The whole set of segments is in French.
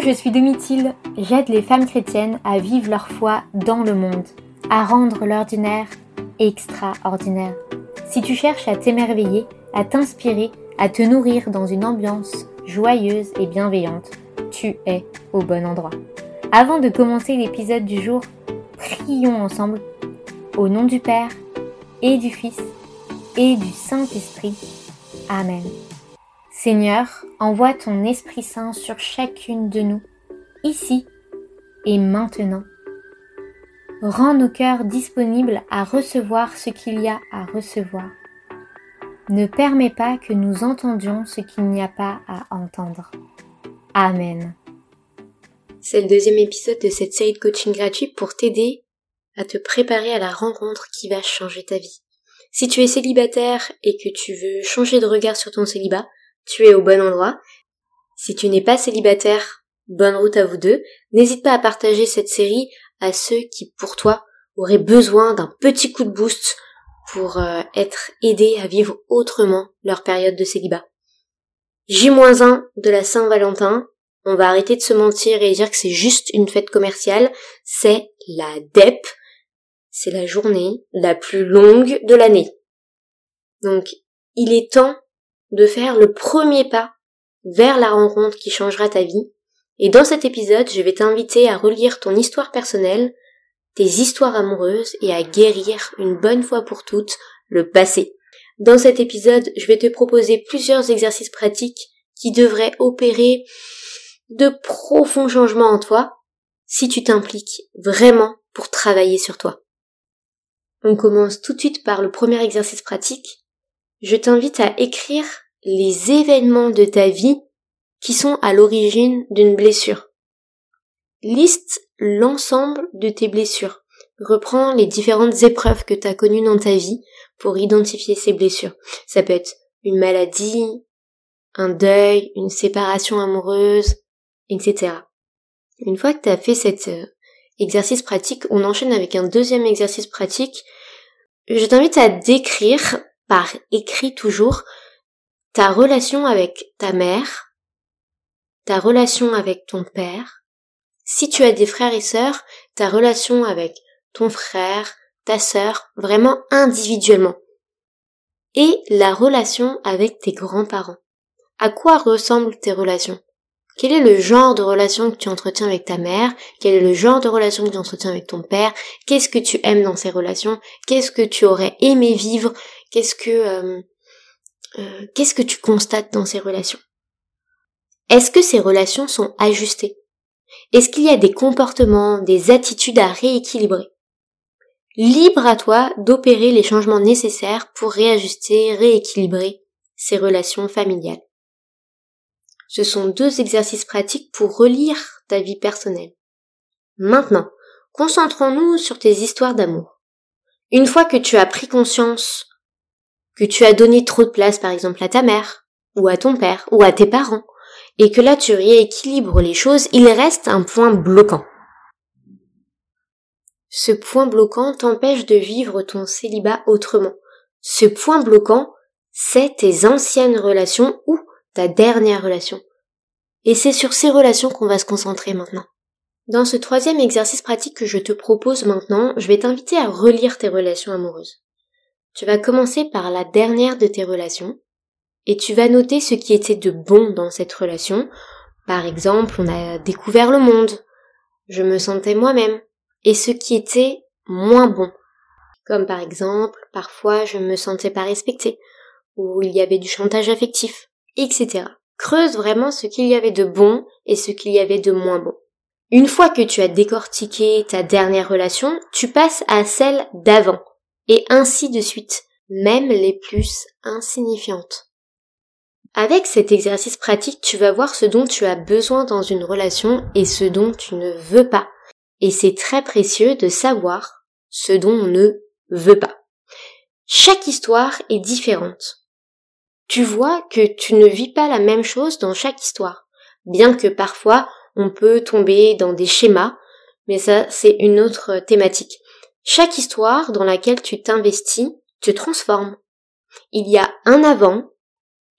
Je suis Domitil. J'aide les femmes chrétiennes à vivre leur foi dans le monde, à rendre l'ordinaire extraordinaire. Si tu cherches à t'émerveiller, à t'inspirer, à te nourrir dans une ambiance joyeuse et bienveillante, tu es au bon endroit. Avant de commencer l'épisode du jour, prions ensemble au nom du Père et du Fils et du Saint-Esprit. Amen. Seigneur, envoie ton Esprit Saint sur chacune de nous, ici et maintenant. Rends nos cœurs disponibles à recevoir ce qu'il y a à recevoir. Ne permets pas que nous entendions ce qu'il n'y a pas à entendre. Amen. C'est le deuxième épisode de cette série de coaching gratuit pour t'aider à te préparer à la rencontre qui va changer ta vie. Si tu es célibataire et que tu veux changer de regard sur ton célibat, tu es au bon endroit. Si tu n'es pas célibataire, bonne route à vous deux. N'hésite pas à partager cette série à ceux qui, pour toi, auraient besoin d'un petit coup de boost pour euh, être aidés à vivre autrement leur période de célibat. J-1 de la Saint-Valentin, on va arrêter de se mentir et dire que c'est juste une fête commerciale, c'est la DEP, c'est la journée la plus longue de l'année. Donc, il est temps de faire le premier pas vers la rencontre qui changera ta vie. Et dans cet épisode, je vais t'inviter à relire ton histoire personnelle, tes histoires amoureuses et à guérir une bonne fois pour toutes le passé. Dans cet épisode, je vais te proposer plusieurs exercices pratiques qui devraient opérer de profonds changements en toi si tu t'impliques vraiment pour travailler sur toi. On commence tout de suite par le premier exercice pratique je t'invite à écrire les événements de ta vie qui sont à l'origine d'une blessure. Liste l'ensemble de tes blessures. Reprends les différentes épreuves que tu as connues dans ta vie pour identifier ces blessures. Ça peut être une maladie, un deuil, une séparation amoureuse, etc. Une fois que tu as fait cet euh, exercice pratique, on enchaîne avec un deuxième exercice pratique. Je t'invite à décrire par écrit toujours ta relation avec ta mère, ta relation avec ton père, si tu as des frères et sœurs, ta relation avec ton frère, ta sœur, vraiment individuellement. Et la relation avec tes grands-parents. À quoi ressemblent tes relations? Quel est le genre de relation que tu entretiens avec ta mère? Quel est le genre de relation que tu entretiens avec ton père? Qu'est-ce que tu aimes dans ces relations? Qu'est-ce que tu aurais aimé vivre? Qu'est-ce que euh, euh, qu'est-ce que tu constates dans ces relations? Est-ce que ces relations sont ajustées? Est-ce qu'il y a des comportements, des attitudes à rééquilibrer? Libre à toi d'opérer les changements nécessaires pour réajuster, rééquilibrer ces relations familiales. Ce sont deux exercices pratiques pour relire ta vie personnelle. Maintenant, concentrons-nous sur tes histoires d'amour. Une fois que tu as pris conscience que tu as donné trop de place par exemple à ta mère, ou à ton père, ou à tes parents, et que là tu rééquilibres les choses, il reste un point bloquant. Ce point bloquant t'empêche de vivre ton célibat autrement. Ce point bloquant, c'est tes anciennes relations ou ta dernière relation. Et c'est sur ces relations qu'on va se concentrer maintenant. Dans ce troisième exercice pratique que je te propose maintenant, je vais t'inviter à relire tes relations amoureuses. Tu vas commencer par la dernière de tes relations et tu vas noter ce qui était de bon dans cette relation. Par exemple, on a découvert le monde, je me sentais moi-même, et ce qui était moins bon. Comme par exemple, parfois je me sentais pas respectée, ou il y avait du chantage affectif, etc. Creuse vraiment ce qu'il y avait de bon et ce qu'il y avait de moins bon. Une fois que tu as décortiqué ta dernière relation, tu passes à celle d'avant et ainsi de suite, même les plus insignifiantes. Avec cet exercice pratique, tu vas voir ce dont tu as besoin dans une relation et ce dont tu ne veux pas. Et c'est très précieux de savoir ce dont on ne veut pas. Chaque histoire est différente. Tu vois que tu ne vis pas la même chose dans chaque histoire, bien que parfois on peut tomber dans des schémas, mais ça c'est une autre thématique. Chaque histoire dans laquelle tu t'investis te transforme. Il y a un avant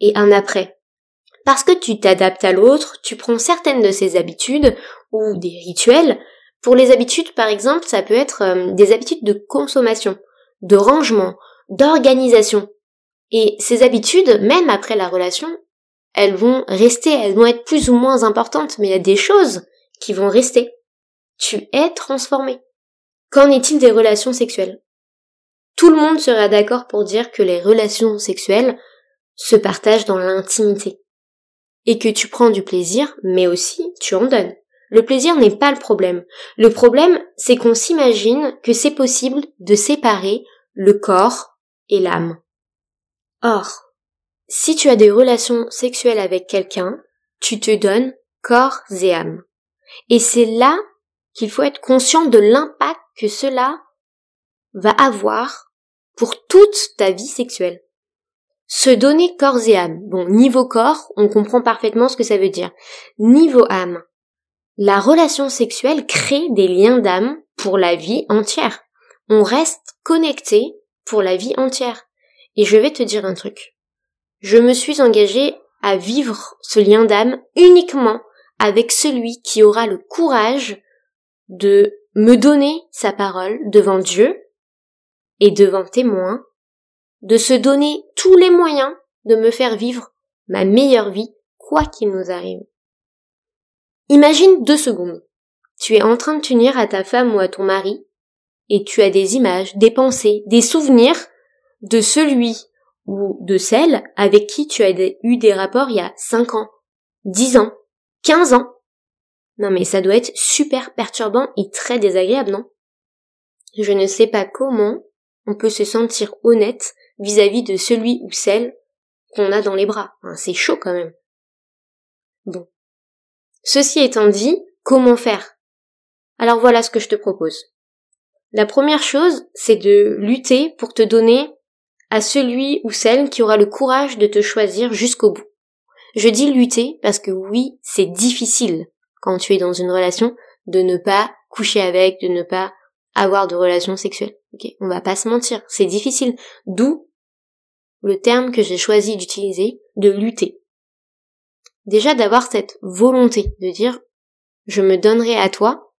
et un après. Parce que tu t'adaptes à l'autre, tu prends certaines de ses habitudes ou des rituels. Pour les habitudes, par exemple, ça peut être euh, des habitudes de consommation, de rangement, d'organisation. Et ces habitudes, même après la relation, elles vont rester, elles vont être plus ou moins importantes, mais il y a des choses qui vont rester. Tu es transformé. Qu'en est-il des relations sexuelles? Tout le monde sera d'accord pour dire que les relations sexuelles se partagent dans l'intimité. Et que tu prends du plaisir, mais aussi tu en donnes. Le plaisir n'est pas le problème. Le problème, c'est qu'on s'imagine que c'est possible de séparer le corps et l'âme. Or, si tu as des relations sexuelles avec quelqu'un, tu te donnes corps et âme. Et c'est là qu'il faut être conscient de l'impact que cela va avoir pour toute ta vie sexuelle. Se donner corps et âme. Bon, niveau corps, on comprend parfaitement ce que ça veut dire. Niveau âme. La relation sexuelle crée des liens d'âme pour la vie entière. On reste connecté pour la vie entière. Et je vais te dire un truc. Je me suis engagée à vivre ce lien d'âme uniquement avec celui qui aura le courage de me donner sa parole devant Dieu et devant témoins, de se donner tous les moyens de me faire vivre ma meilleure vie, quoi qu'il nous arrive. Imagine deux secondes. Tu es en train de t'unir à ta femme ou à ton mari, et tu as des images, des pensées, des souvenirs de celui ou de celle avec qui tu as eu des rapports il y a 5 ans, 10 ans, 15 ans. Non mais ça doit être super perturbant et très désagréable, non? Je ne sais pas comment on peut se sentir honnête vis-à-vis de celui ou celle qu'on a dans les bras. c'est chaud quand même. Bon. Ceci étant dit, comment faire? Alors voilà ce que je te propose. La première chose, c'est de lutter pour te donner à celui ou celle qui aura le courage de te choisir jusqu'au bout. Je dis lutter parce que oui, c'est difficile quand tu es dans une relation de ne pas coucher avec, de ne pas avoir de relations sexuelles. Ok, on va pas se mentir, c'est difficile. D'où le terme que j'ai choisi d'utiliser, de lutter. Déjà d'avoir cette volonté de dire je me donnerai à toi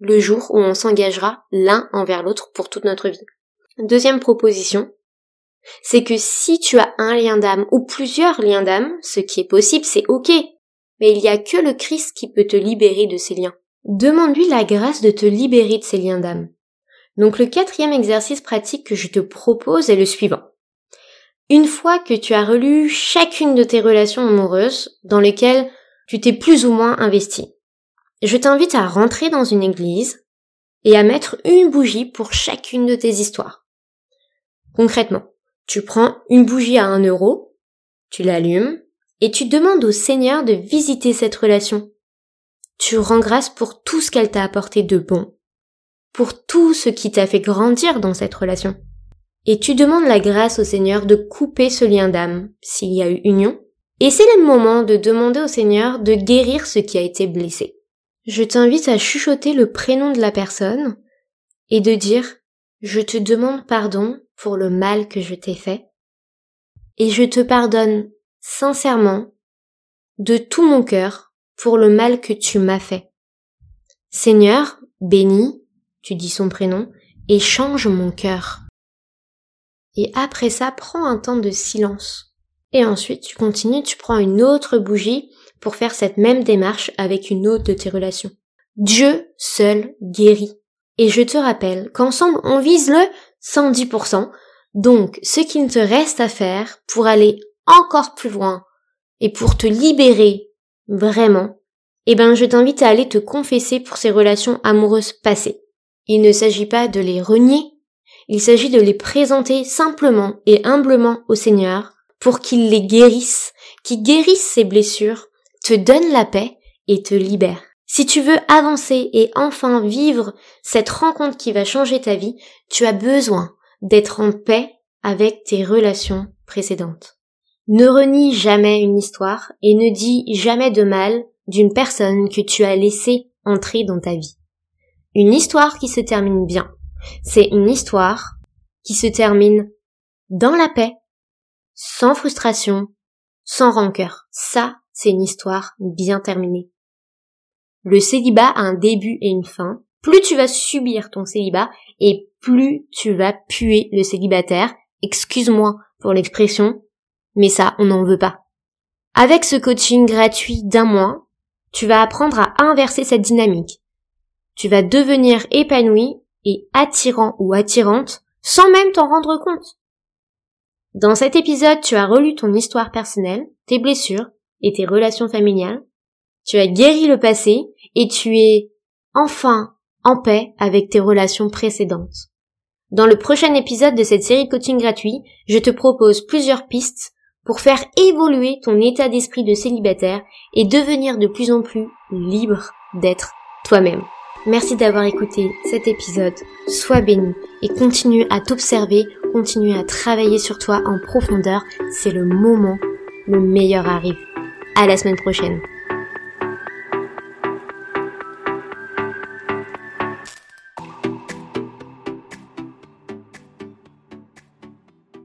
le jour où on s'engagera l'un envers l'autre pour toute notre vie. Deuxième proposition, c'est que si tu as un lien d'âme ou plusieurs liens d'âme, ce qui est possible, c'est ok. Mais il n'y a que le Christ qui peut te libérer de ces liens. Demande-lui la grâce de te libérer de ces liens d'âme. Donc le quatrième exercice pratique que je te propose est le suivant. Une fois que tu as relu chacune de tes relations amoureuses dans lesquelles tu t'es plus ou moins investi, je t'invite à rentrer dans une église et à mettre une bougie pour chacune de tes histoires. Concrètement, tu prends une bougie à un euro, tu l'allumes, et tu demandes au Seigneur de visiter cette relation. Tu rends grâce pour tout ce qu'elle t'a apporté de bon, pour tout ce qui t'a fait grandir dans cette relation. Et tu demandes la grâce au Seigneur de couper ce lien d'âme, s'il y a eu union, et c'est le moment de demander au Seigneur de guérir ce qui a été blessé. Je t'invite à chuchoter le prénom de la personne et de dire Je te demande pardon pour le mal que je t'ai fait, et je te pardonne sincèrement de tout mon cœur pour le mal que tu m'as fait. Seigneur, bénis, tu dis son prénom, et change mon cœur. Et après ça, prends un temps de silence. Et ensuite, tu continues, tu prends une autre bougie pour faire cette même démarche avec une autre de tes relations. Dieu seul guérit. Et je te rappelle qu'ensemble, on vise le 110%. Donc, ce qu'il te reste à faire pour aller encore plus loin et pour te libérer vraiment, eh ben, je t'invite à aller te confesser pour ces relations amoureuses passées. Il ne s'agit pas de les renier, il s'agit de les présenter simplement et humblement au Seigneur pour qu'il les guérisse, qu'il guérisse ces blessures, te donne la paix et te libère. Si tu veux avancer et enfin vivre cette rencontre qui va changer ta vie, tu as besoin d'être en paix avec tes relations précédentes. Ne renie jamais une histoire et ne dis jamais de mal d'une personne que tu as laissé entrer dans ta vie. Une histoire qui se termine bien, c'est une histoire qui se termine dans la paix, sans frustration sans rancœur. Ça, c'est une histoire bien terminée. Le célibat a un début et une fin. Plus tu vas subir ton célibat et plus tu vas puer le célibataire. Excuse-moi pour l'expression, mais ça, on n'en veut pas. Avec ce coaching gratuit d'un mois, tu vas apprendre à inverser cette dynamique. Tu vas devenir épanoui et attirant ou attirante sans même t'en rendre compte. Dans cet épisode, tu as relu ton histoire personnelle, tes blessures et tes relations familiales. Tu as guéri le passé et tu es enfin en paix avec tes relations précédentes. Dans le prochain épisode de cette série de coaching gratuit, je te propose plusieurs pistes pour faire évoluer ton état d'esprit de célibataire et devenir de plus en plus libre d'être toi-même. Merci d'avoir écouté cet épisode. Sois béni et continue à t'observer, continue à travailler sur toi en profondeur. C'est le moment, le meilleur arrive. À la semaine prochaine.